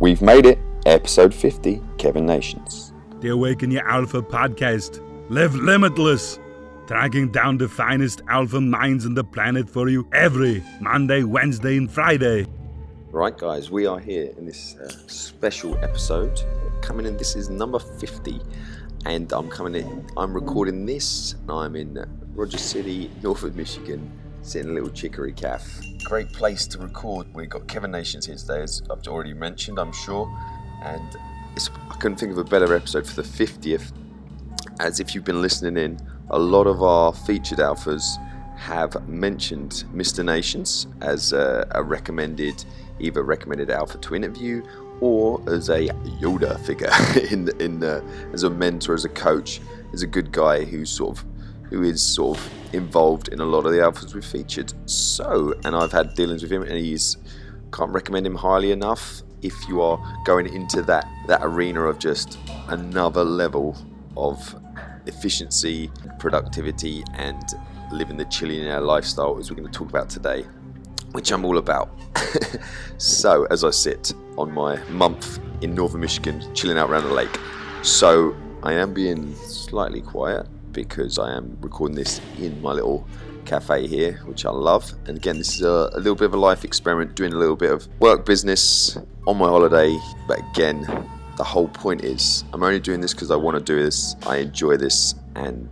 We've made it, episode 50, Kevin Nations. The Awaken Your Alpha podcast. Live limitless. Tracking down the finest alpha minds on the planet for you every Monday, Wednesday, and Friday. Right, guys, we are here in this uh, special episode. Coming in, this is number 50, and I'm coming in, I'm recording this, and I'm in Rogers City, Norfolk, Michigan, in a little chicory cafe. Great place to record. We've got Kevin Nations here today, as I've already mentioned, I'm sure, and I couldn't think of a better episode for the 50th. As if you've been listening in, a lot of our featured alphas have mentioned Mr. Nations as a, a recommended, either recommended alpha to interview or as a Yoda figure in in the, as a mentor, as a coach, as a good guy who sort of who is sort of involved in a lot of the albums we've featured. So, and I've had dealings with him, and he's can't recommend him highly enough. If you are going into that that arena of just another level of efficiency, productivity, and living the chillionaire lifestyle, as we're going to talk about today, which I'm all about. so, as I sit on my month in northern Michigan, chilling out around the lake, so I am being slightly quiet because I am recording this in my little cafe here, which I love. And again, this is a, a, little bit of a life experiment, doing a little bit of work business on my holiday. But again, the whole point is I'm only doing this because I want to do this. I enjoy this, and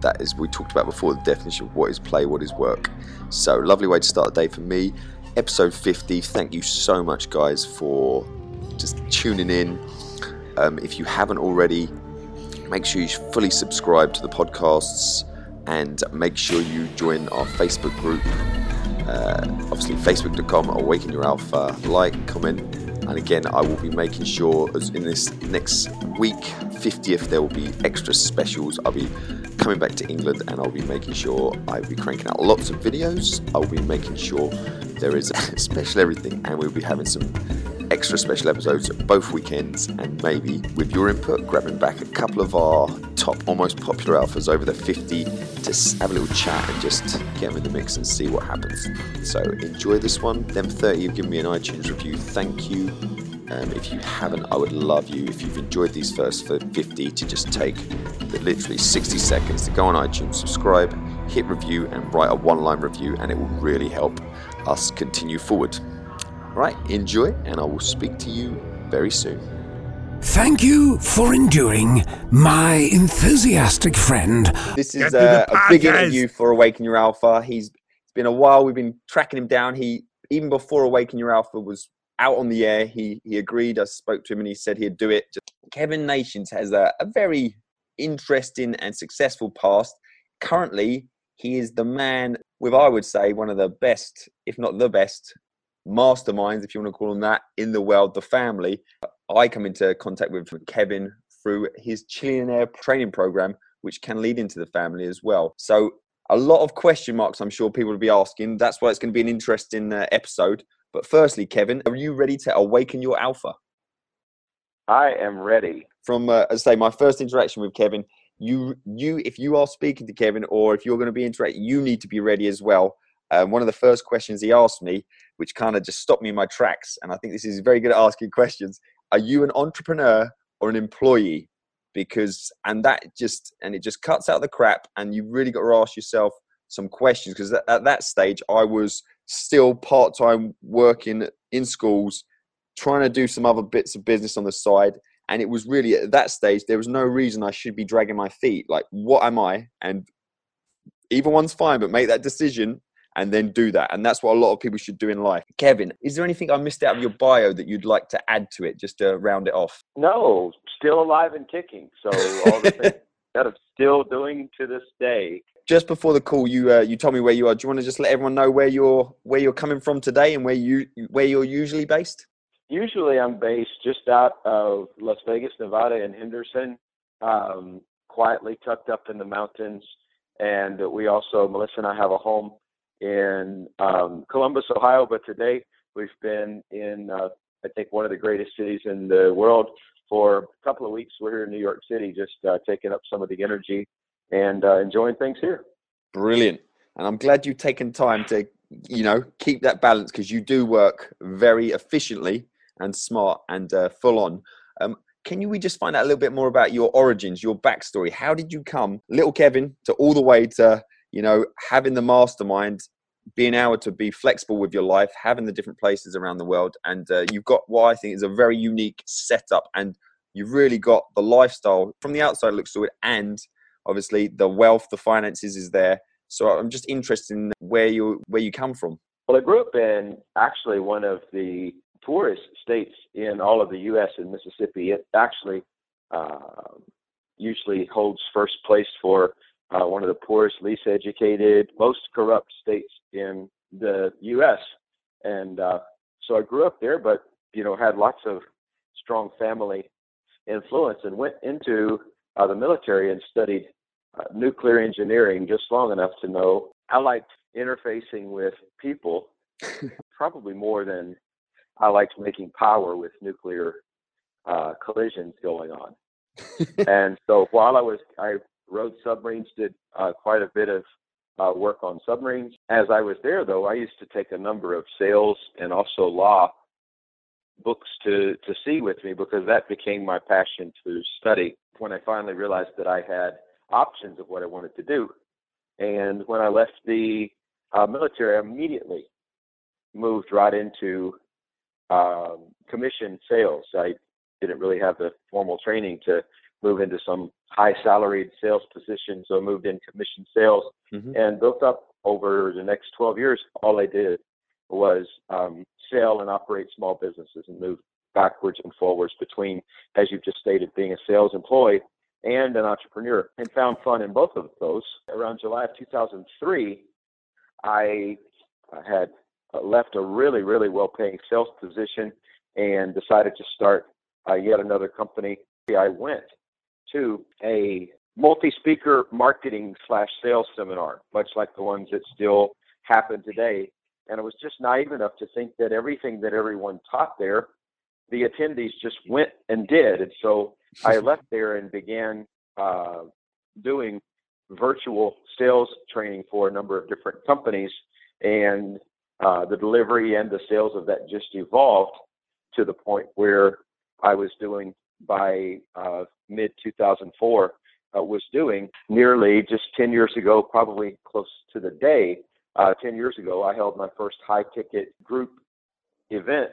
that is we talked about before the definition of what is play, what is work. So lovely way to start the day for me. Episode 50. Thank you so much, guys, for just tuning in. Um, if you haven't already, make sure you fully subscribe to the podcasts and make sure you join our Facebook group. Uh, obviously, facebook.com, awaken your alpha, like, comment, and again, I will be making sure as in this next week, 50th, there will be extra specials. I'll be coming back to England and I'll be making sure I'll be cranking out lots of videos. I'll be making sure there is special everything and we'll be having some extra special episodes both weekends. And maybe with your input grabbing back a couple of our top almost popular alphas over the 50 to have a little chat and just get them in the mix and see what happens. So enjoy this one. Them 30 have given me an itunes review. Thank you. Um, if you haven't i would love you if you've enjoyed these first 50 to just take the literally 60 seconds to go on itunes subscribe hit review and write a one line review and it will really help us continue forward Right, enjoy, and I will speak to you very soon. Thank you for enduring, my enthusiastic friend. This is a, uh, a big interview for Awaken Your Alpha. He's it's been a while. We've been tracking him down. He even before Awaken Your Alpha was out on the air. He he agreed. I spoke to him and he said he'd do it. Kevin Nations has a, a very interesting and successful past. Currently, he is the man with, I would say, one of the best, if not the best, masterminds, if you want to call them that, in the world, the family. I come into contact with Kevin through his Chillionaire training program, which can lead into the family as well. So, a lot of question marks I'm sure people will be asking. That's why it's going to be an interesting uh, episode. But firstly, Kevin, are you ready to awaken your alpha? I am ready. From, uh, as I say, my first interaction with Kevin, you, you, if you are speaking to Kevin or if you're going to be interacting, you need to be ready as well. Um, one of the first questions he asked me which kind of just stopped me in my tracks. And I think this is very good at asking questions. Are you an entrepreneur or an employee? Because, and that just, and it just cuts out the crap. And you really got to ask yourself some questions. Because at, at that stage, I was still part time working in schools, trying to do some other bits of business on the side. And it was really at that stage, there was no reason I should be dragging my feet. Like, what am I? And either one's fine, but make that decision and then do that. And that's what a lot of people should do in life. Kevin, is there anything I missed out of your bio that you'd like to add to it just to round it off? No, still alive and ticking. So all the things that I'm still doing to this day. Just before the call, you uh, you told me where you are. Do you want to just let everyone know where you're where you're coming from today and where you where you're usually based? Usually, I'm based just out of Las Vegas, Nevada, in Henderson, um, quietly tucked up in the mountains. And we also, Melissa and I have a home in um, Columbus, Ohio, but today we've been in, uh, I think, one of the greatest cities in the world for a couple of weeks. We're here in New York City, just uh, taking up some of the energy and uh, enjoying things here. Brilliant. And I'm glad you've taken time to, you know, keep that balance because you do work very efficiently and smart and uh, full on. Um, can you we just find out a little bit more about your origins, your backstory? How did you come, little Kevin, to all the way to you know having the mastermind, being able to be flexible with your life, having the different places around the world, and uh, you've got what I think is a very unique setup, and you've really got the lifestyle from the outside looks to it, and obviously the wealth, the finances is there. So I'm just interested in where you where you come from. Well, I grew up in actually one of the poorest states in all of the U.S. in Mississippi. It actually uh, usually holds first place for uh, one of the poorest, least educated, most corrupt states in the U.S. And uh, so I grew up there, but you know had lots of strong family influence and went into uh, the military and studied uh, nuclear engineering just long enough to know I liked interfacing with people probably more than I liked making power with nuclear uh, collisions going on. and so while I was, I rode submarines, did uh, quite a bit of uh, work on submarines. As I was there, though, I used to take a number of sales and also law books to to see with me because that became my passion to study. When I finally realized that I had options of what I wanted to do, and when I left the uh, military, I immediately moved right into um, commission sales. I didn't really have the formal training to move into some high salaried sales position, so I moved in commission sales mm-hmm. and built up over the next 12 years. All I did was um, sell and operate small businesses and move backwards and forwards between, as you've just stated, being a sales employee and an entrepreneur and found fun in both of those. Around July of 2003, I had left a really, really well paying sales position and decided to start uh, yet another company. I went to a multi speaker marketing slash sales seminar, much like the ones that still happen today. And I was just naive enough to think that everything that everyone taught there, the attendees just went and did. And so I left there and began uh, doing virtual sales training for a number of different companies. And uh, the delivery and the sales of that just evolved to the point where I was doing by uh, mid 2004 uh, was doing nearly just 10 years ago, probably close to the day. Uh, 10 years ago, I held my first high ticket group event,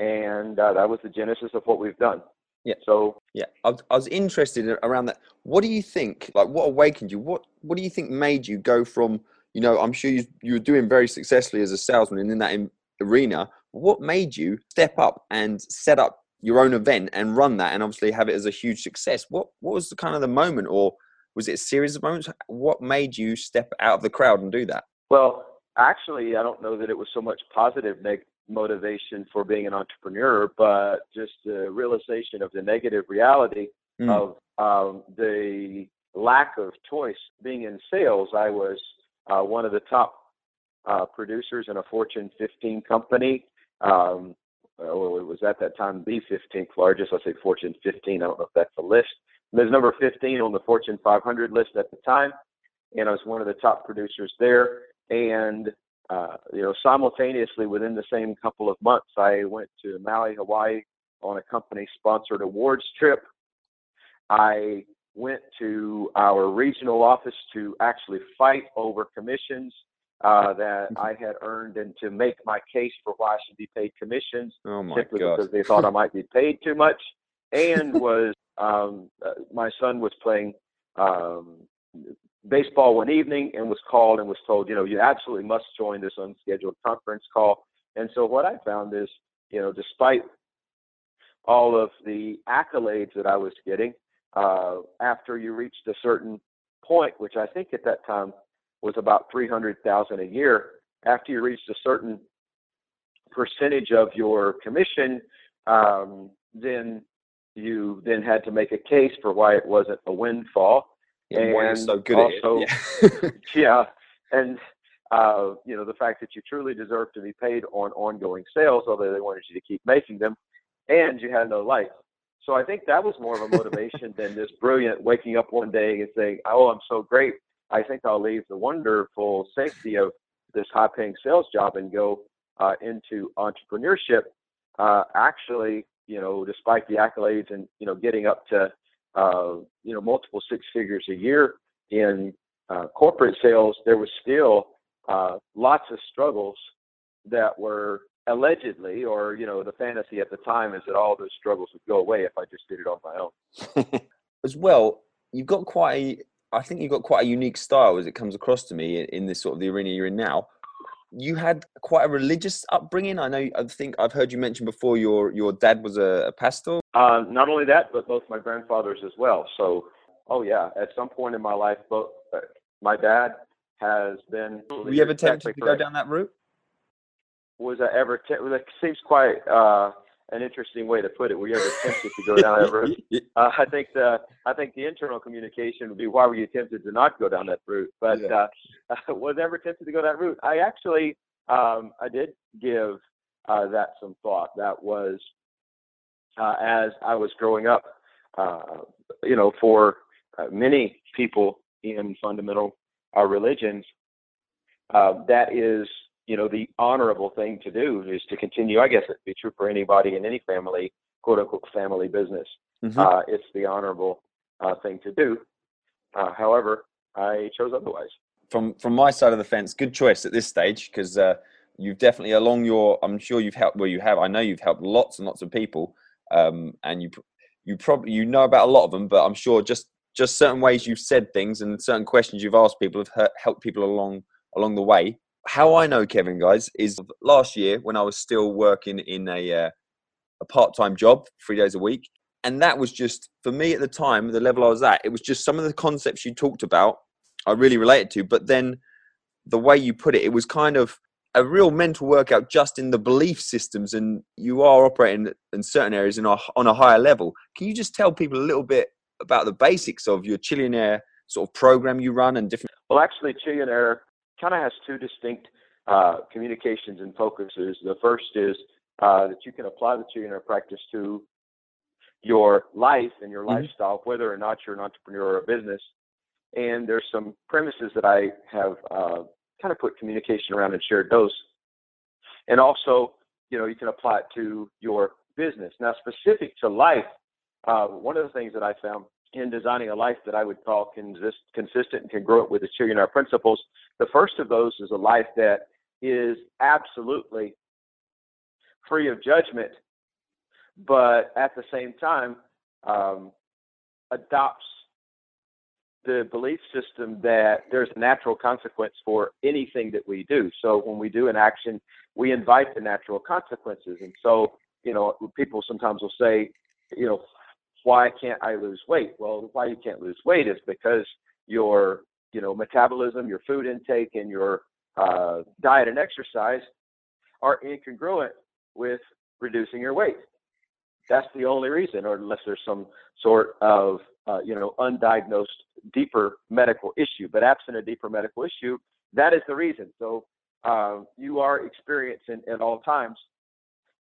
and uh, that was the genesis of what we've done. Yeah. So yeah, I was, I was interested around that. What do you think? Like, what awakened you? What What do you think made you go from? You know, I'm sure you you were doing very successfully as a salesman and in that arena. What made you step up and set up your own event and run that, and obviously have it as a huge success? What What was the kind of the moment, or was it a series of moments? What made you step out of the crowd and do that? Well, actually, I don't know that it was so much positive neg- motivation for being an entrepreneur, but just the realization of the negative reality mm. of um, the lack of choice. Being in sales, I was uh, one of the top uh, producers in a Fortune 15 company. Um, well, it was at that time the 15th largest. I say Fortune 15. I don't know if that's a list. There's number 15 on the Fortune 500 list at the time, and I was one of the top producers there. And uh, you know, simultaneously within the same couple of months, I went to Maui, Hawaii on a company sponsored awards trip. I went to our regional office to actually fight over commissions uh, that. I had earned and to make my case for why I should be paid commissions oh simply God. because they thought I might be paid too much. And was um, uh, my son was playing um, baseball one evening and was called and was told, you know, you absolutely must join this unscheduled conference call. And so what I found is, you know, despite all of the accolades that I was getting, uh, after you reached a certain point, which I think at that time was about 300,000 a year, after you reached a certain percentage of your commission, um, then you then had to make a case for why it wasn't a windfall and why you're so good also. Yeah. yeah. And uh, you know, the fact that you truly deserve to be paid on ongoing sales, although they wanted you to keep making them, and you had no life. So I think that was more of a motivation than this brilliant waking up one day and saying, "Oh, I'm so great. I think I'll leave the wonderful safety of this high-paying sales job and go uh, into entrepreneurship." uh, actually, you know, despite the accolades and you know getting up to uh, you know multiple six figures a year in uh, corporate sales, there was still uh, lots of struggles that were allegedly, or you know, the fantasy at the time is that all those struggles would go away if I just did it on my own. As well, you've got quite a, I think you've got quite a unique style as it comes across to me in this sort of the arena you're in now. You had quite a religious upbringing. I know. I think I've heard you mention before. Your your dad was a, a pastor. Uh, not only that, but both my grandfathers as well. So, oh yeah, at some point in my life, both uh, my dad has been. Were you ever tempted to go down that route? Was I ever? Well, that seems quite uh, an interesting way to put it. Were you ever tempted to go down that route? Uh, I think the I think the internal communication would be why were you tempted to not go down that route? But yeah. uh, was ever tempted to go that route? I actually um, I did give uh, that some thought. That was uh, as I was growing up. Uh, you know, for uh, many people in fundamental uh, religions, uh, that is, you know, the honorable thing to do is to continue. I guess it'd be true for anybody in any family, quote unquote, family business. Mm-hmm. Uh, it's the honorable uh, thing to do. Uh, however, I chose otherwise. From from my side of the fence, good choice at this stage because uh, you've definitely along your. I'm sure you've helped. Well, you have. I know you've helped lots and lots of people, um, and you you probably you know about a lot of them. But I'm sure just just certain ways you've said things and certain questions you've asked people have helped people along along the way. How I know Kevin, guys, is last year when I was still working in a uh, a part time job, three days a week, and that was just for me at the time, the level I was at. It was just some of the concepts you talked about, I really related to, but then the way you put it, it was kind of a real mental workout just in the belief systems and you are operating in certain areas in a, on a higher level can you just tell people a little bit about the basics of your Chillionaire sort of program you run and different? Well, actually, Chillionaire kind of has two distinct uh, communications and focuses. The first is uh, that you can apply the Chillionaire practice to your life and your mm-hmm. lifestyle, whether or not you're an entrepreneur or a business. And there's some premises that I have uh, kind of put communication around and shared those. And also, you know, you can apply it to your business. Now, specific to life, uh, one of the things that I found in designing a life that I would call consist, consistent and congruent with the Chillionaire principles, the first of those is a life that is absolutely free of judgment, but at the same time um, adopts the belief system that there's a natural consequence for anything that we do. So when we do an action, we invite the natural consequences. And so, you know, people sometimes will say, you know, why can't I lose weight? Well, why you can't lose weight is because your you know metabolism, your food intake, and your uh, diet and exercise are incongruent with reducing your weight. That's the only reason, or unless there's some sort of uh, you know undiagnosed deeper medical issue. But absent a deeper medical issue, that is the reason. So uh, you are experiencing at all times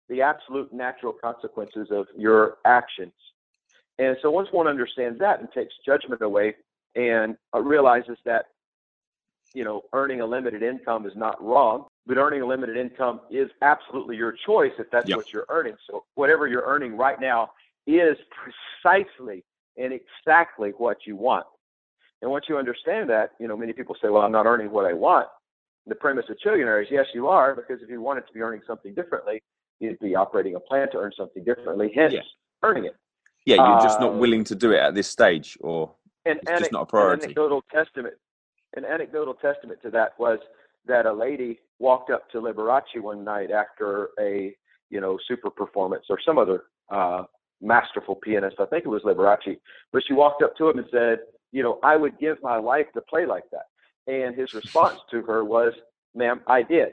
the absolute natural consequences of your actions and so once one understands that and takes judgment away and uh, realizes that, you know, earning a limited income is not wrong, but earning a limited income is absolutely your choice if that's yep. what you're earning. So whatever you're earning right now is precisely and exactly what you want. And once you understand that, you know, many people say, well, I'm not earning what I want. The premise of Chillionaire is yes, you are, because if you wanted to be earning something differently, you'd be operating a plan to earn something differently, hence yeah. earning it. Yeah, you're just not uh, willing to do it at this stage, or and it's just not a priority. An anecdotal testament, an anecdotal testament to that was that a lady walked up to Liberace one night after a you know super performance or some other uh, masterful pianist. I think it was Liberace, but she walked up to him and said, "You know, I would give my life to play like that." And his response to her was, "Ma'am, I did."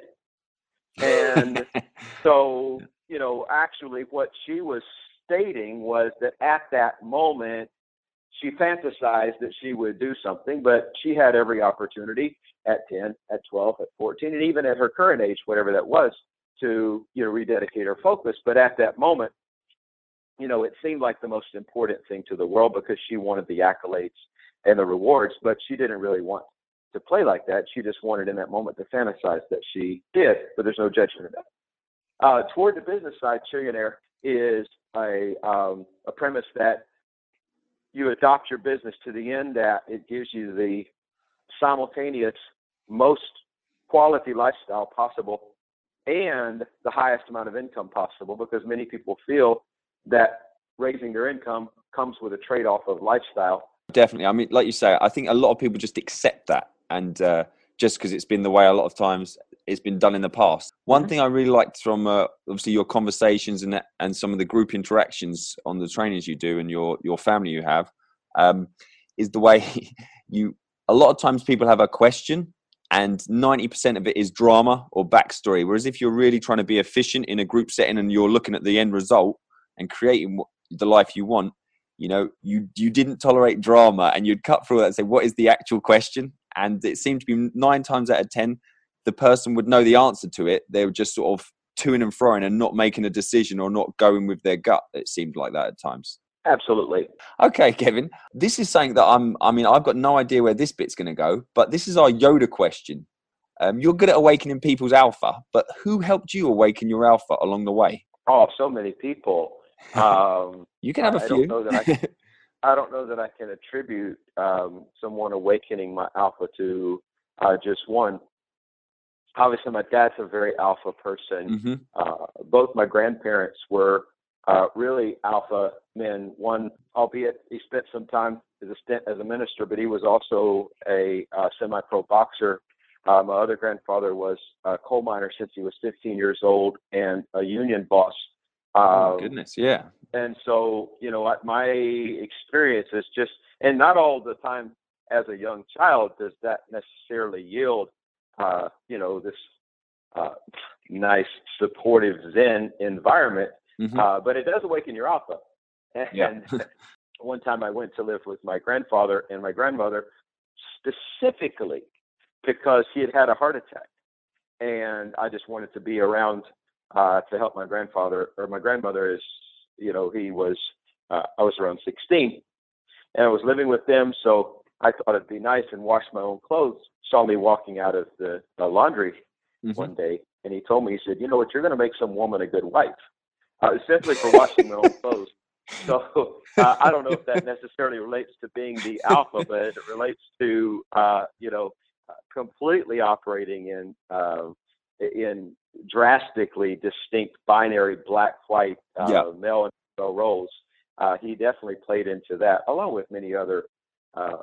And so, you know, actually, what she was stating was that at that moment, she fantasized that she would do something, but she had every opportunity at 10, at 12, at 14, and even at her current age, whatever that was, to you know rededicate her focus. But at that moment, you know, it seemed like the most important thing to the world because she wanted the accolades and the rewards, but she didn't really want to play like that. She just wanted in that moment to fantasize that she did, but there's no judgment in that. Uh, toward the business side, Chillionaire is a um, a premise that you adopt your business to the end that it gives you the simultaneous most quality lifestyle possible and the highest amount of income possible because many people feel that raising their income comes with a trade-off of lifestyle. Definitely. I mean like you say i think a lot of people just accept that and uh, just because it's been the way a lot of times it's been done in the past. One mm-hmm. thing I really liked from uh, obviously your conversations and and some of the group interactions on the trainings you do and your your family you have um, is the way you. A lot of times people have a question and 90% of it is drama or backstory. Whereas if you're really trying to be efficient in a group setting and you're looking at the end result and creating the life you want, you know, you you didn't tolerate drama and you'd cut through that and say, what is the actual question? And it seemed to be nine times out of ten, the person would know the answer to it. They were just sort of toing and froing and not making a decision or not going with their gut. It seemed like that at times. Absolutely. Okay, Kevin. This is something that I'm. I mean, I've got no idea where this bit's going to go, but this is our Yoda question. Um, you're good at awakening people's alpha, but who helped you awaken your alpha along the way? Oh, so many people. Um, you can have a I few. Don't know that I, I don't know that I can attribute um, someone awakening my alpha to uh, just one. Obviously, my dad's a very alpha person. Mm-hmm. Uh, both my grandparents were uh, really alpha men. One, albeit he spent some time as a stint as a minister, but he was also a uh, semi-pro boxer. Uh, my other grandfather was a coal miner since he was 15 years old and a union boss. oh, um, goodness, yeah and so you know my experience is just and not all the time as a young child does that necessarily yield uh, you know this uh, nice supportive zen environment mm-hmm. uh, but it does awaken your alpha and yeah. one time i went to live with my grandfather and my grandmother specifically because he had had a heart attack and i just wanted to be around uh, to help my grandfather or my grandmother is you know, he was, uh, I was around 16 and I was living with them. So I thought it'd be nice and wash my own clothes. Saw me walking out of the, the laundry mm-hmm. one day and he told me, he said, you know what, you're going to make some woman a good wife, uh, simply for washing my own clothes. So uh, I don't know if that necessarily relates to being the alpha, but it relates to, uh, you know, uh, completely operating in, uh, in drastically distinct binary black white uh, yeah. male and female roles. Uh, he definitely played into that, along with many other uh,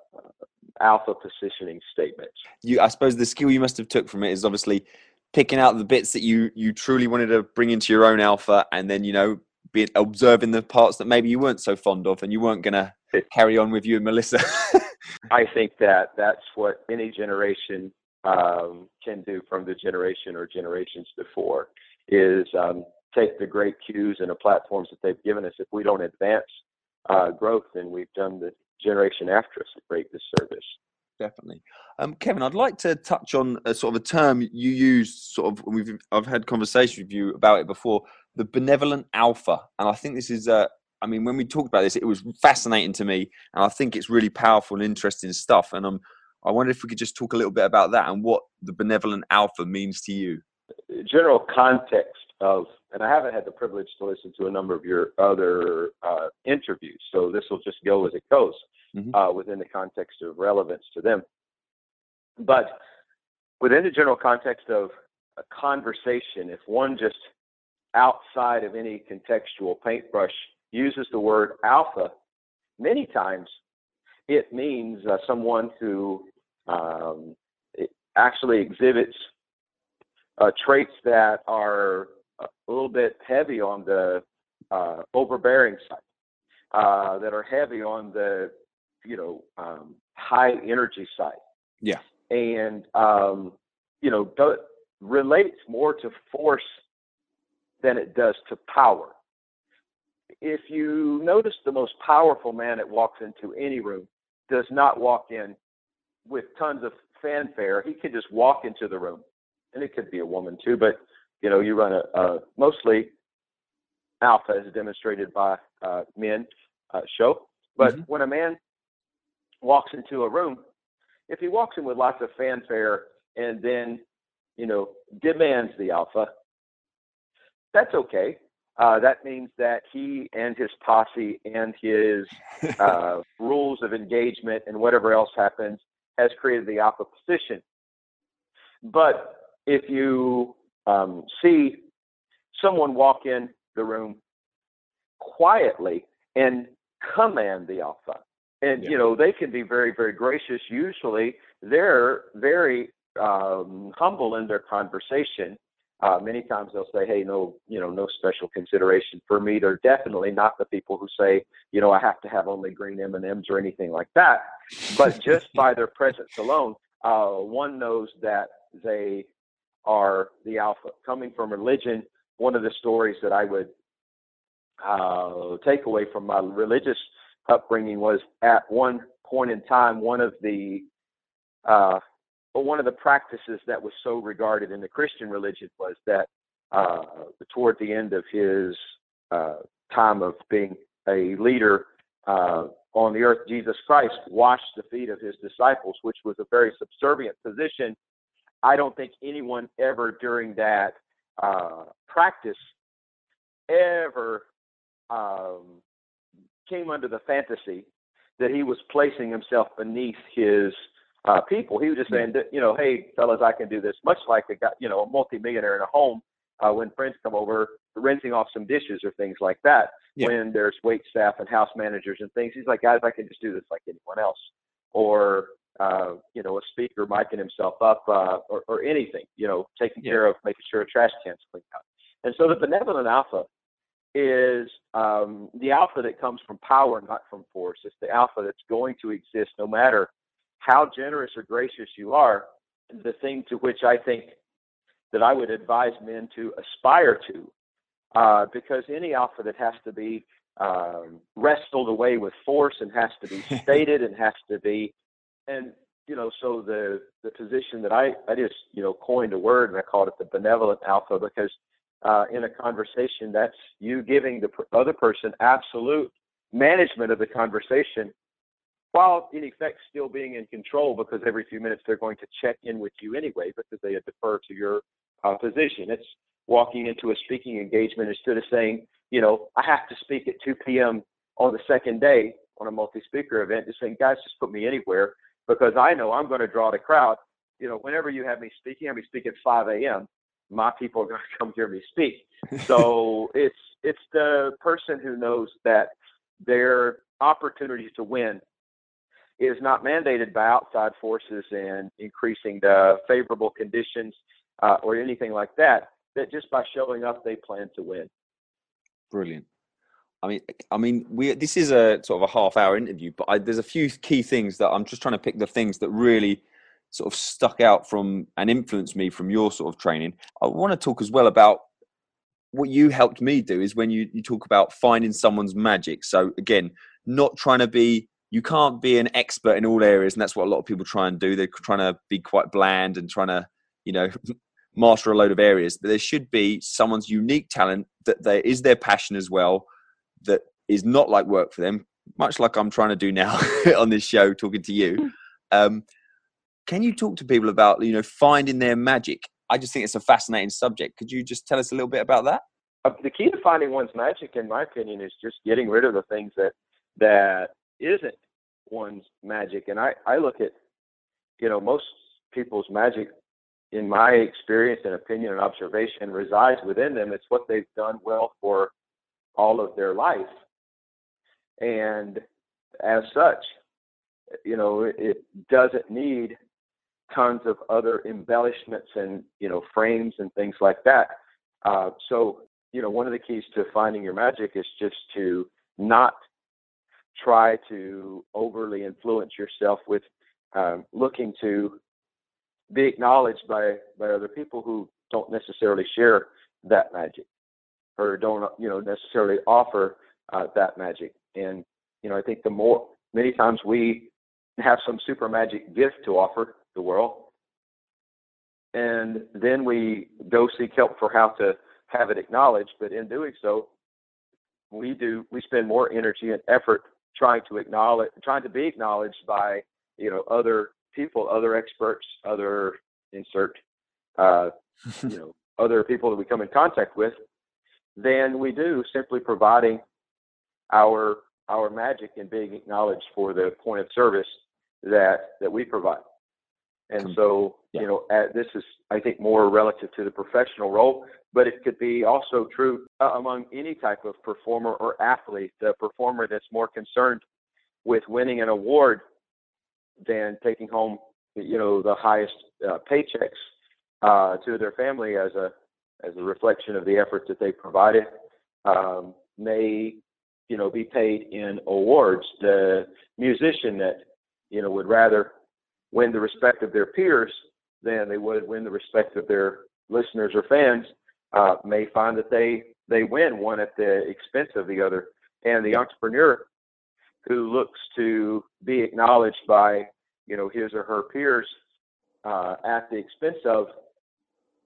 alpha positioning statements. You, I suppose, the skill you must have took from it is obviously picking out the bits that you you truly wanted to bring into your own alpha, and then you know, be observing the parts that maybe you weren't so fond of, and you weren't going to carry on with you and Melissa. I think that that's what any generation um, can do from the generation or generations before is um, take the great cues and the platforms that they've given us. If we don't advance uh, growth, then we've done the generation after us a great disservice. Definitely, um, Kevin. I'd like to touch on a sort of a term you use. Sort of, we've I've had conversations with you about it before. The benevolent alpha, and I think this is a. I mean, when we talked about this, it was fascinating to me, and I think it's really powerful and interesting stuff. And I'm I wonder if we could just talk a little bit about that and what the benevolent alpha means to you. General context of, and I haven't had the privilege to listen to a number of your other uh, interviews, so this will just go as it goes mm-hmm. uh, within the context of relevance to them. But within the general context of a conversation, if one just outside of any contextual paintbrush uses the word alpha, many times it means uh, someone who um, actually exhibits uh, traits that are a little bit heavy on the uh, overbearing side, uh, that are heavy on the you know um, high energy side. Yeah, and um, you know do, relates more to force than it does to power. If you notice the most powerful man that walks into any room does not walk in with tons of fanfare. He can just walk into the room, and it could be a woman too. But you know, you run a, a mostly alpha, as demonstrated by uh, men uh, show. But mm-hmm. when a man walks into a room, if he walks in with lots of fanfare and then you know demands the alpha, that's okay. Uh, that means that he and his posse and his uh, rules of engagement and whatever else happens has created the alpha position. But if you um, see someone walk in the room quietly and command the alpha, and yeah. you know they can be very very gracious. Usually they're very um, humble in their conversation uh, many times they'll say, "Hey, no, you know, no special consideration for me." They're definitely not the people who say, "You know, I have to have only green M and M's or anything like that." But just by their presence alone, uh, one knows that they are the alpha. Coming from religion, one of the stories that I would uh, take away from my religious upbringing was at one point in time, one of the uh, one of the practices that was so regarded in the Christian religion was that uh, toward the end of his uh, time of being a leader uh, on the earth, Jesus Christ washed the feet of his disciples, which was a very subservient position. I don't think anyone ever during that uh, practice ever um, came under the fantasy that he was placing himself beneath his uh, people. He was just saying, that, you know, hey, fellas, I can do this. Much like a guy, you know, a multimillionaire in a home uh, when friends come over, rinsing off some dishes or things like that. Yeah. When there's wait staff and house managers and things, he's like, guys, I can just do this like anyone else. Or uh, you know, a speaker miking himself up, uh, or, or anything, you know, taking yeah. care of making sure a trash can's cleaned out. And so the benevolent alpha is um, the alpha that comes from power, not from force. It's the alpha that's going to exist no matter how generous or gracious you are, the thing to which I think that I would advise men to aspire to, uh, because any alpha that has to be um, wrestled away with force and has to be stated and has to be, and you know, so the the position that I I just you know coined a word and I called it the benevolent alpha because uh, in a conversation that's you giving the other person absolute management of the conversation while in effect still being in control because every few minutes they're going to check in with you anyway because they defer to your uh, position. It's walking into a speaking engagement instead of saying, you know, I have to speak at 2 p.m. on the second day on a multi-speaker event, just saying, guys, just put me anywhere because I know I'm going to draw the crowd. You know, whenever you have me speaking, I be speak at 5 a.m. My people are going to come hear me speak. So it's it's the person who knows that their opportunities to win is not mandated by outside forces and increasing the favorable conditions uh, or anything like that. That just by showing up, they plan to win. Brilliant. I mean, I mean, we this is a sort of a half-hour interview, but I, there's a few key things that I'm just trying to pick the things that really sort of stuck out from and influenced me from your sort of training. I want to talk as well about what you helped me do is when you, you talk about finding someone's magic. So again, not trying to be you can't be an expert in all areas, and that's what a lot of people try and do. They're trying to be quite bland and trying to, you know, master a load of areas. But there should be someone's unique talent that there is their passion as well, that is not like work for them, much like I'm trying to do now on this show, talking to you. Hmm. Um, can you talk to people about, you know, finding their magic? I just think it's a fascinating subject. Could you just tell us a little bit about that? Uh, the key to finding one's magic, in my opinion, is just getting rid of the things that that isn't one's magic. And I, I look at, you know, most people's magic, in my experience and opinion and observation, resides within them. It's what they've done well for all of their life. And as such, you know, it, doesn't need tons of other embellishments and, you know, frames and things like that. Uh, so, you know, one of the keys to finding your magic is just to not try to overly influence yourself with um, looking to be acknowledged by by other people who don't necessarily share that magic or don't you know necessarily offer uh, that magic. And you know i think the more many times we have some super magic gift to offer the world and then we go seek help for how to have it acknowledged but in doing so we do we spend more energy and effort trying to acknowledge, trying to be acknowledged by you know other people, other experts, other insert, uh, you know, other people that we come in contact with, than we do simply providing our our magic and being acknowledged for the point of service that that we provide. And so, Yeah. you know, uh, this is, I think, more relative to the professional role, but it could be also true uh, among any type of performer or athlete. The performer that's more concerned with winning an award than taking home, you know, the highest uh, paychecks uh, to their family as a as a reflection of the effort that they provided um, may, you know, be paid in awards. The musician that you know would rather win the respect of their peers than they would win the respect of their listeners or fans uh, may find that they they win one at the expense of the other. And the entrepreneur who looks to be acknowledged by you know his or her peers uh, at the expense of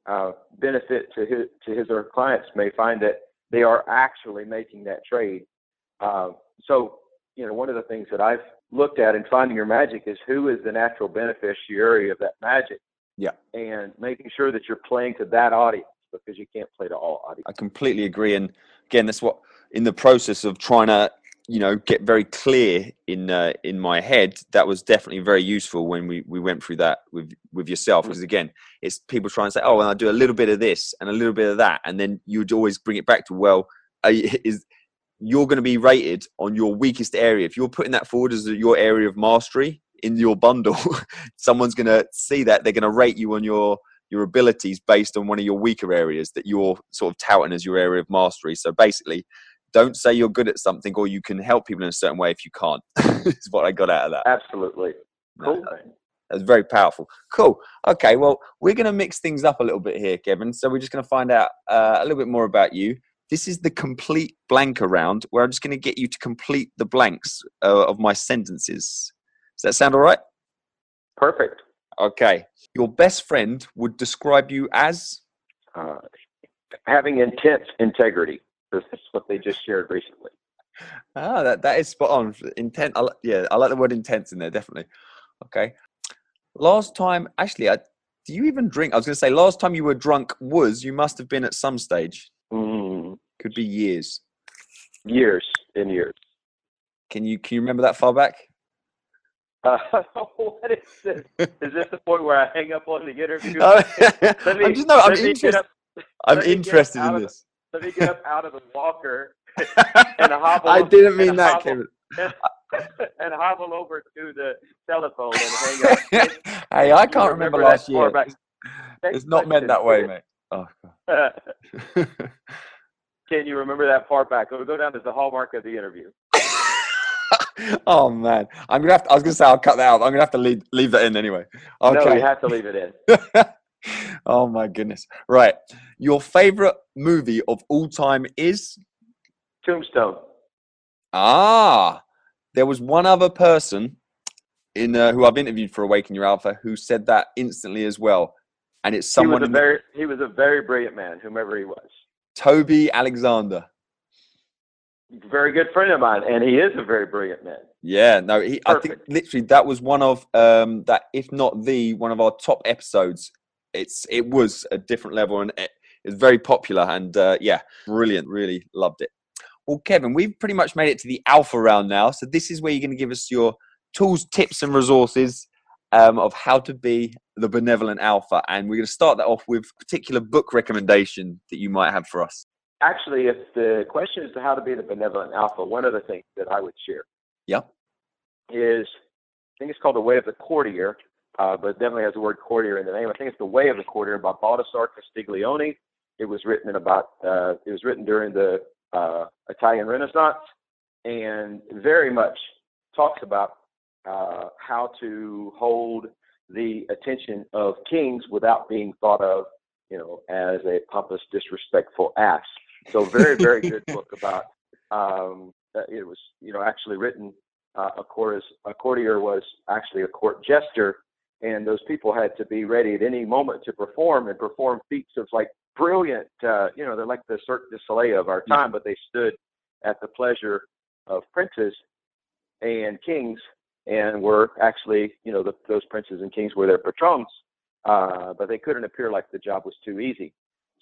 uh, benefit to his to his or her clients may find that they are actually making that trade. Uh, so you know one of the things that I've looked at in finding your magic is who is the natural beneficiary of that magic. Yeah. And making sure that you're playing to that audience because you can't play to all audiences. I completely agree. And again, that's what in the process of trying to, you know, get very clear in uh, in my head. That was definitely very useful when we, we went through that with with yourself. Because again, it's people trying to say, oh, well, I do a little bit of this and a little bit of that, and then you'd always bring it back to, well, you- is you're going to be rated on your weakest area. If you're putting that forward as your area of mastery in your bundle, someone's going to see that. They're going to rate you on your your abilities based on one of your weaker areas that you're sort of touting as your area of mastery. So basically, don't say you're good at something or you can help people in a certain way if you can't. is what I got out of that. Absolutely. Cool. That's very powerful. Cool. Okay, well, we're going to mix things up a little bit here, Kevin. So we're just going to find out uh, a little bit more about you. This is the complete blank around where I'm just going to get you to complete the blanks uh, of my sentences. Does that sound all right? Perfect. Okay. Your best friend would describe you as Uh, having intense integrity. This is what they just shared recently. ah, that that is spot on. Intent. I, yeah, I like the word intense in there. Definitely. Okay. Last time, actually, I, do you even drink? I was going to say last time you were drunk was you must have been at some stage. Mm, Could be years. years and years. Can you can you remember that far back? Uh, what is this? Is this the point where I hang up on the interview? Let me- I'm just no. I'm let me get interested. I'm let me get interested in this. Let me get up out of the walker and hobble. I didn't mean that, hobble- Kevin. and hobble over to the telephone and hang up. hey, I can't remember, that last year. back. It's not meant that way, mate. Oh, God. Can you remember that far back? It'll go down as the hallmark of the interview. oh man, I'm gonna have to. I was gonna say I'll cut that out. I'm gonna have to leave, leave that in anyway. No, Okay. you have to leave it in. Oh my goodness. Right. Your favorite movie of all time is Tombstone. ah. There was one other person in uh, who I've interviewed for Awaken Your Alpha who said that instantly as well, and it's He was someone a very he was a very brilliant man, whomever he was. Toby Alexander. Very good friend of mine, and he is a very brilliant man. Yeah, no, he, I think literally that was one of um, that, if not the one of our top episodes. It's it was a different level and it, it's very popular and uh, yeah, brilliant. Really loved it. Well, Kevin, we've pretty much made it to the alpha round now, so this is where you're going to give us your tools, tips, and resources um, of how to be the benevolent alpha, and we're going to start that off with a particular book recommendation that you might have for us. Actually, if the question is to how to be the benevolent alpha, one of the things that I would share Yeah. is I think it's called The Way of the Courtier, uh, but definitely has the word courtier in the name. I think it's The Way of the Courtier by Baldassare Castiglione. It was written in about uh, it was written during the uh, Italian Renaissance, and very much talks about uh, how to hold the attention of kings without being thought of, you know, as a pompous, disrespectful ass. So very, very good book about. Um, uh, it was, you know, actually written. Uh, a, court, a courtier was actually a court jester, and those people had to be ready at any moment to perform and perform feats of like brilliant. Uh, you know, they're like the Cirque du Soleil of our time, but they stood at the pleasure of princes and kings, and were actually, you know, the, those princes and kings were their patrons, uh, but they couldn't appear like the job was too easy.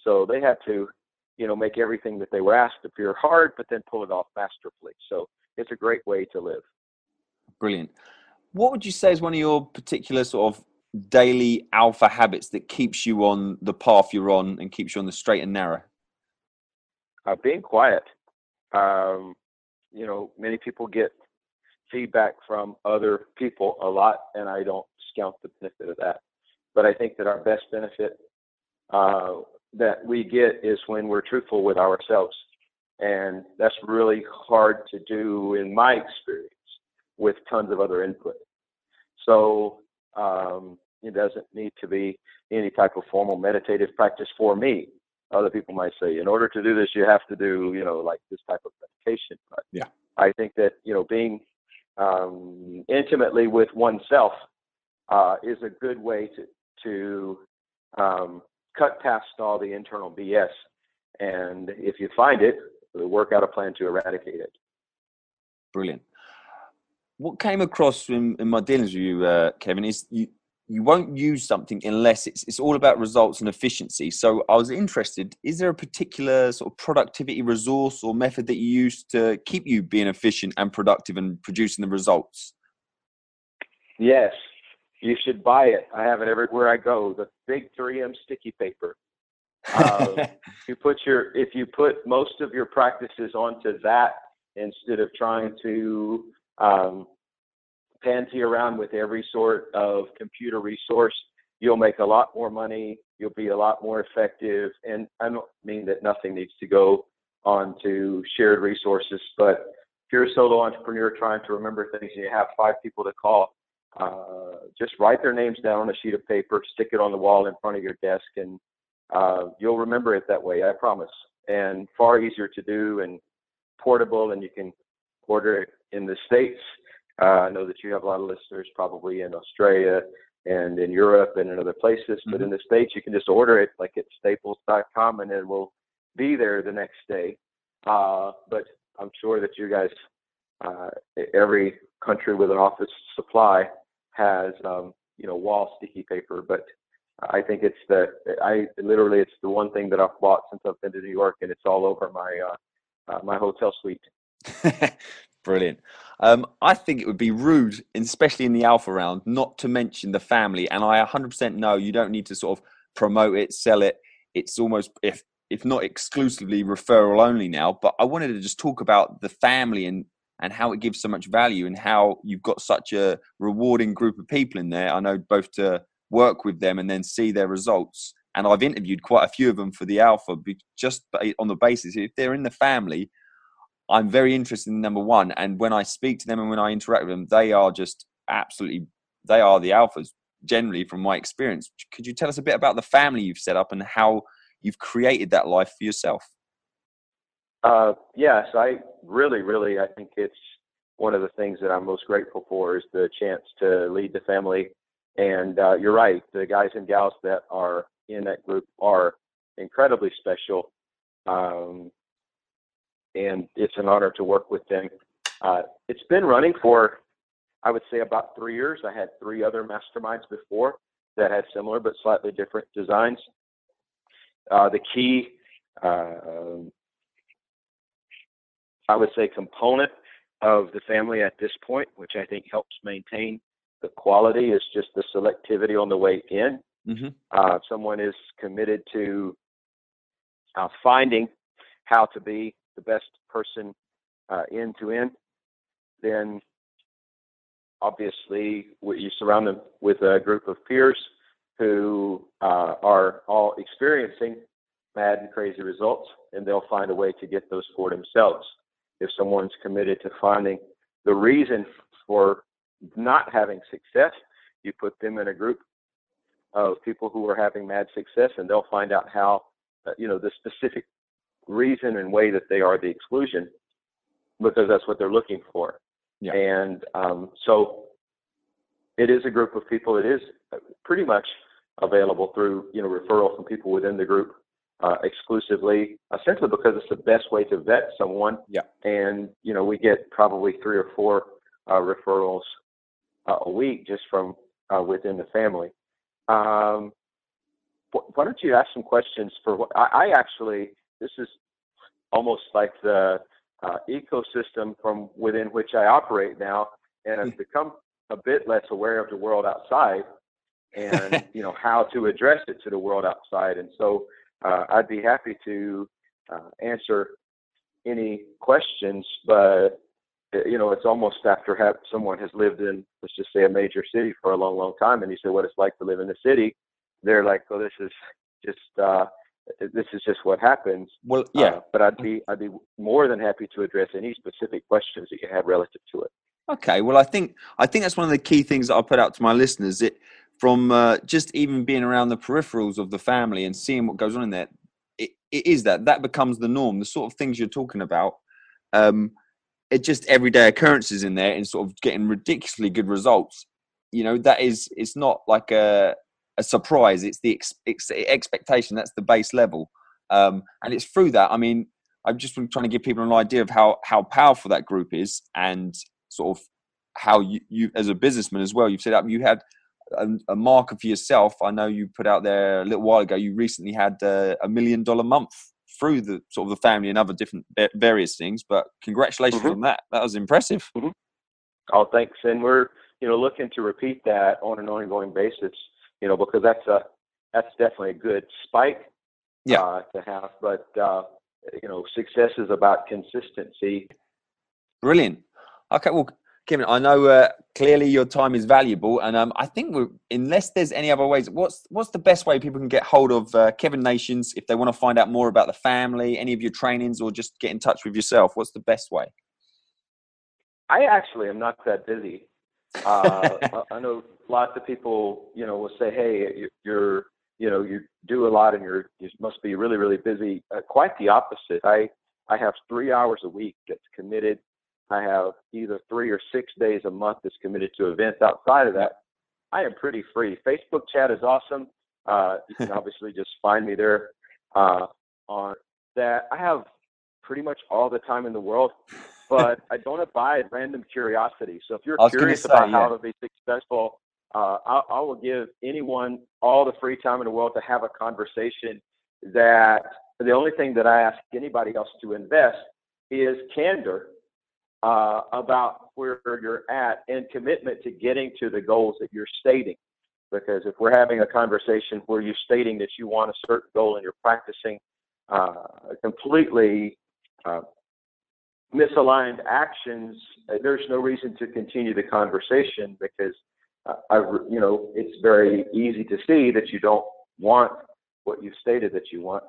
So they had to you know, make everything that they were asked appear hard, but then pull it off masterfully. So it's a great way to live. Brilliant. What would you say is one of your particular sort of daily alpha habits that keeps you on the path you're on and keeps you on the straight and narrow? Uh, being quiet. Um, you know, many people get feedback from other people a lot, and I don't discount the benefit of that. But I think that our best benefit uh, that we get is when we're truthful with ourselves. And that's really hard to do in my experience with tons of other input. So um, it doesn't need to be any type of formal meditative practice for me. Other people might say, in order to do this, you have to do, you know, like this type of meditation. But yeah, I think that you know, being um, intimately with oneself uh, is a good way to to um, cut past all the internal BS. And if you find it, work out a plan to eradicate it. Brilliant. What came across in, in my dealings with you, uh, Kevin, is you, you won't use something unless it's, it's all about results and efficiency. So I was interested, is there a particular sort of productivity resource or method that you use to keep you being efficient and productive and producing the results? Yes, you should buy it. I have it everywhere I go. The big 3M sticky paper. Um, you put your if you put most of your practices onto that instead of trying to um, pansy around with every sort of computer resource, you'll make a lot more money. You'll be a lot more effective. And I don't mean that nothing needs to go onto shared resources, but if you're a solo entrepreneur trying to remember things and you have five people to call, uh, just write their names down on a sheet of paper, stick it on the wall in front of your desk, and uh, you'll remember it that way. I promise. And far easier to do and portable, and you can order it in the states. Uh, I know that you have a lot of listeners probably in Australia and in Europe and in other places, mm-hmm. but in the states you can just order it like at Staples.com, and it will be there the next day. Uh, but I'm sure that you guys, uh, every country with an office supply has um, you know wall sticky paper, but I think it's the I literally it's the one thing that I've bought since I've been to New York, and it's all over my uh, uh, my hotel suite. Brilliant. Um, I think it would be rude, especially in the alpha round, not to mention the family. And I 100% know you don't need to sort of promote it, sell it. It's almost if if not exclusively referral only now. But I wanted to just talk about the family and and how it gives so much value and how you've got such a rewarding group of people in there. I know both to work with them and then see their results. And I've interviewed quite a few of them for the Alpha just on the basis if they're in the family, I'm very interested in number one. And when I speak to them and when I interact with them, they are just absolutely, they are the Alphas generally from my experience. Could you tell us a bit about the family you've set up and how you've created that life for yourself? Uh, yes, I really, really, I think it's one of the things that I'm most grateful for is the chance to lead the family. And uh, you're right, the guys and gals that are in that group are incredibly special. Um, and it's an honor to work with them. Uh, it's been running for, I would say, about three years. I had three other masterminds before that had similar but slightly different designs. Uh, the key uh, I would say, component of the family at this point, which I think helps maintain the quality, is just the selectivity on the way in. Mm-hmm. Uh, someone is committed to uh, finding how to be the best person uh, end to end, then obviously you surround them with a group of peers who uh, are all experiencing mad and crazy results, and they'll find a way to get those for themselves. If someone's committed to finding the reason for not having success, you put them in a group of people who are having mad success, and they'll find out how, uh, you know, the specific reason and way that they are the exclusion, because that's what they're looking for. Yeah. And um, so, it is a group of people. It is pretty much available through, you know, referral from people within the group uh, exclusively, uh, simply because it's the best way to vet someone. Yeah. And you know, we get probably three or four uh, referrals uh, a week just from uh, within the family. Um, why don't you ask some questions for what I, I actually this is almost like the uh, ecosystem from within which I operate now, and I've become a bit less aware of the world outside, and you know how to address it to the world outside. And so uh, I'd be happy to uh, answer any questions, but uh, you know, it's almost after have someone has lived in, let's just say, a major city for a long, long time, and you say what it's like to live in the city. They're like, "Oh, this is just uh, this is just what happens." Well, yeah. Uh, but I'd be I'd be more than happy to address any specific questions that you have relative to it. Okay. Well, I think I think that's one of the key things that I put out to my listeners. It from uh, just even being around the peripherals of the family and seeing what goes on in there. It, it is that that becomes the norm. The sort of things you're talking about. Um, it just everyday occurrences in there and sort of getting ridiculously good results. You know, that is it's not like a a surprise. It's the ex, ex, expectation. That's the base level, um, and it's through that. I mean, I've just trying to give people an idea of how how powerful that group is, and sort of how you, you as a businessman as well. You've set up. You had a, a marker for yourself. I know you put out there a little while ago. You recently had uh, a million dollar month through the sort of the family and other different various things. But congratulations mm-hmm. on that. That was impressive. Mm-hmm. Oh, thanks. And we're you know looking to repeat that on an ongoing basis. You know because that's a that's definitely a good spike yeah. Uh, to have. But uh, you know success is about consistency. Brilliant. Okay, well, Kevin, I know uh, clearly your time is valuable, and um, I think unless there's any other ways, what's what's the best way people can get hold of uh, Kevin Nations if they want to find out more about the family, any of your trainings, or just get in touch with yourself? What's the best way? I actually am not that busy. Uh, I know lots of people, you know, will say, "Hey, you're, you know, you do a lot, and you're you must be really, really busy." Uh, quite the opposite. I I have three hours a week that's committed I have either three or six days a month that's committed to events. Outside of that, I am pretty free. Facebook chat is awesome. Uh, you can obviously just find me there uh, on that. I have pretty much all the time in the world, but I don't abide random curiosity. So if you're curious say, about yeah. how to be successful, uh, I, I will give anyone all the free time in the world to have a conversation. That the only thing that I ask anybody else to invest is candor uh, about where you're at and commitment to getting to the goals that you're stating. Because if we're having a conversation where you're stating that you want a certain goal and you're practicing uh, completely uh, misaligned actions, uh, there's no reason to continue the conversation because uh, I, you know, it's very easy to see that you don't want what you've stated that you want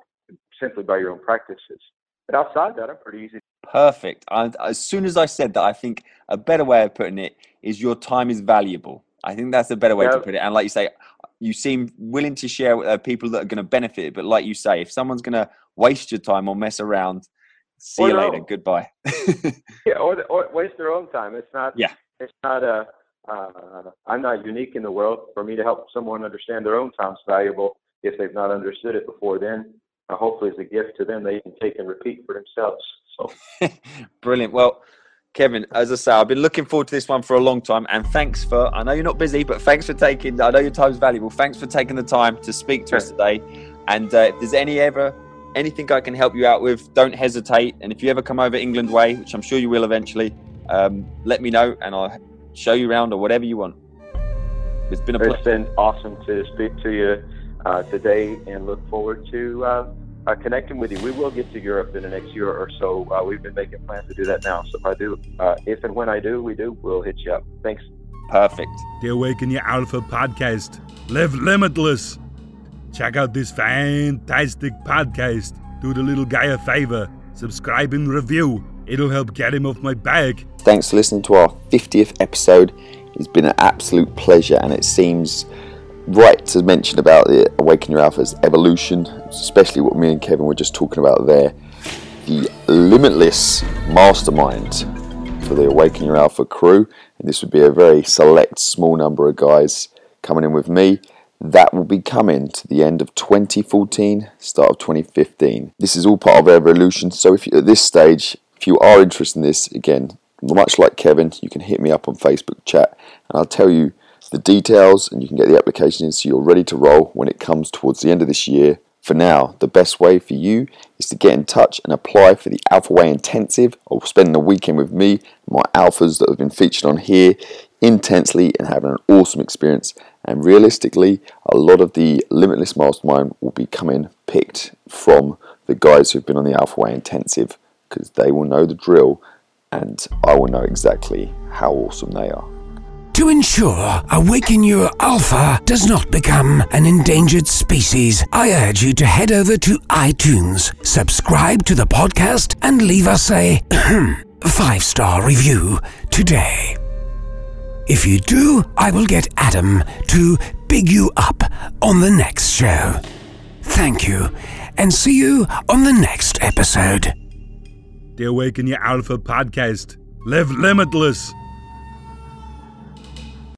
simply by your own practices. But outside that, I'm pretty easy Perfect. And as soon as I said that, I think a better way of putting it is your time is valuable. I think that's a better way to put it. And like you say, you seem willing to share with uh, people that are going to benefit. But like you say, if someone's going to waste your time or mess around, see you later. Goodbye. yeah, or, or, waste their own time. It's not. Yeah. It's not a. Uh, I'm not unique in the world. For me to help someone understand their own time's valuable if they've not understood it before, then uh, hopefully it's a gift to them they can take and repeat for themselves. So, brilliant. Well, Kevin, as I say, I've been looking forward to this one for a long time, and thanks for. I know you're not busy, but thanks for taking. I know your time's valuable. Thanks for taking the time to speak to us today. And uh, if there's any ever anything I can help you out with, don't hesitate. And if you ever come over England way, which I'm sure you will eventually, um, let me know, and I'll show you around or whatever you want. It's been a. It's been awesome to speak to you uh, today, and look forward to. Uh, uh, connecting with you. We will get to Europe in the next year or so. Uh, we've been making plans to do that now. So if I do, uh, if and when I do, we do, we'll hit you up. Thanks. Perfect. The Awaken Your Alpha podcast. Live limitless. Check out this fantastic podcast. Do the little guy a favor. Subscribe and review. It'll help get him off my back. Thanks for listening to our 50th episode. It's been an absolute pleasure, and it seems right to mention about the Awaken Your Alpha's evolution, especially what me and Kevin were just talking about there. The limitless mastermind for the Awaken Your Alpha crew, and this would be a very select, small number of guys coming in with me. That will be coming to the end of 2014, start of 2015. This is all part of evolution. So, if you, at this stage, if you are interested in this, again, much like Kevin, you can hit me up on Facebook chat, and I'll tell you the details and you can get the application in so you're ready to roll when it comes towards the end of this year For now, the best way for you is to get in touch and apply for the Alpha Way Intensive or spend the weekend with me, my alphas that have been featured on here intensely and having an awesome experience. And realistically, a lot of the Limitless Mastermind will be coming picked from the guys who've been on the Alpha Way Intensive because they will know the drill and I will know exactly how awesome they are. To ensure Awaken Your Alpha does not become an endangered species, I urge you to head over to iTunes, subscribe to the podcast, and leave us a five star review today. If you do, I will get Adam to big you up on the next show. Thank you, and see you on the next episode. The Awaken Your Alpha podcast. Live limitless.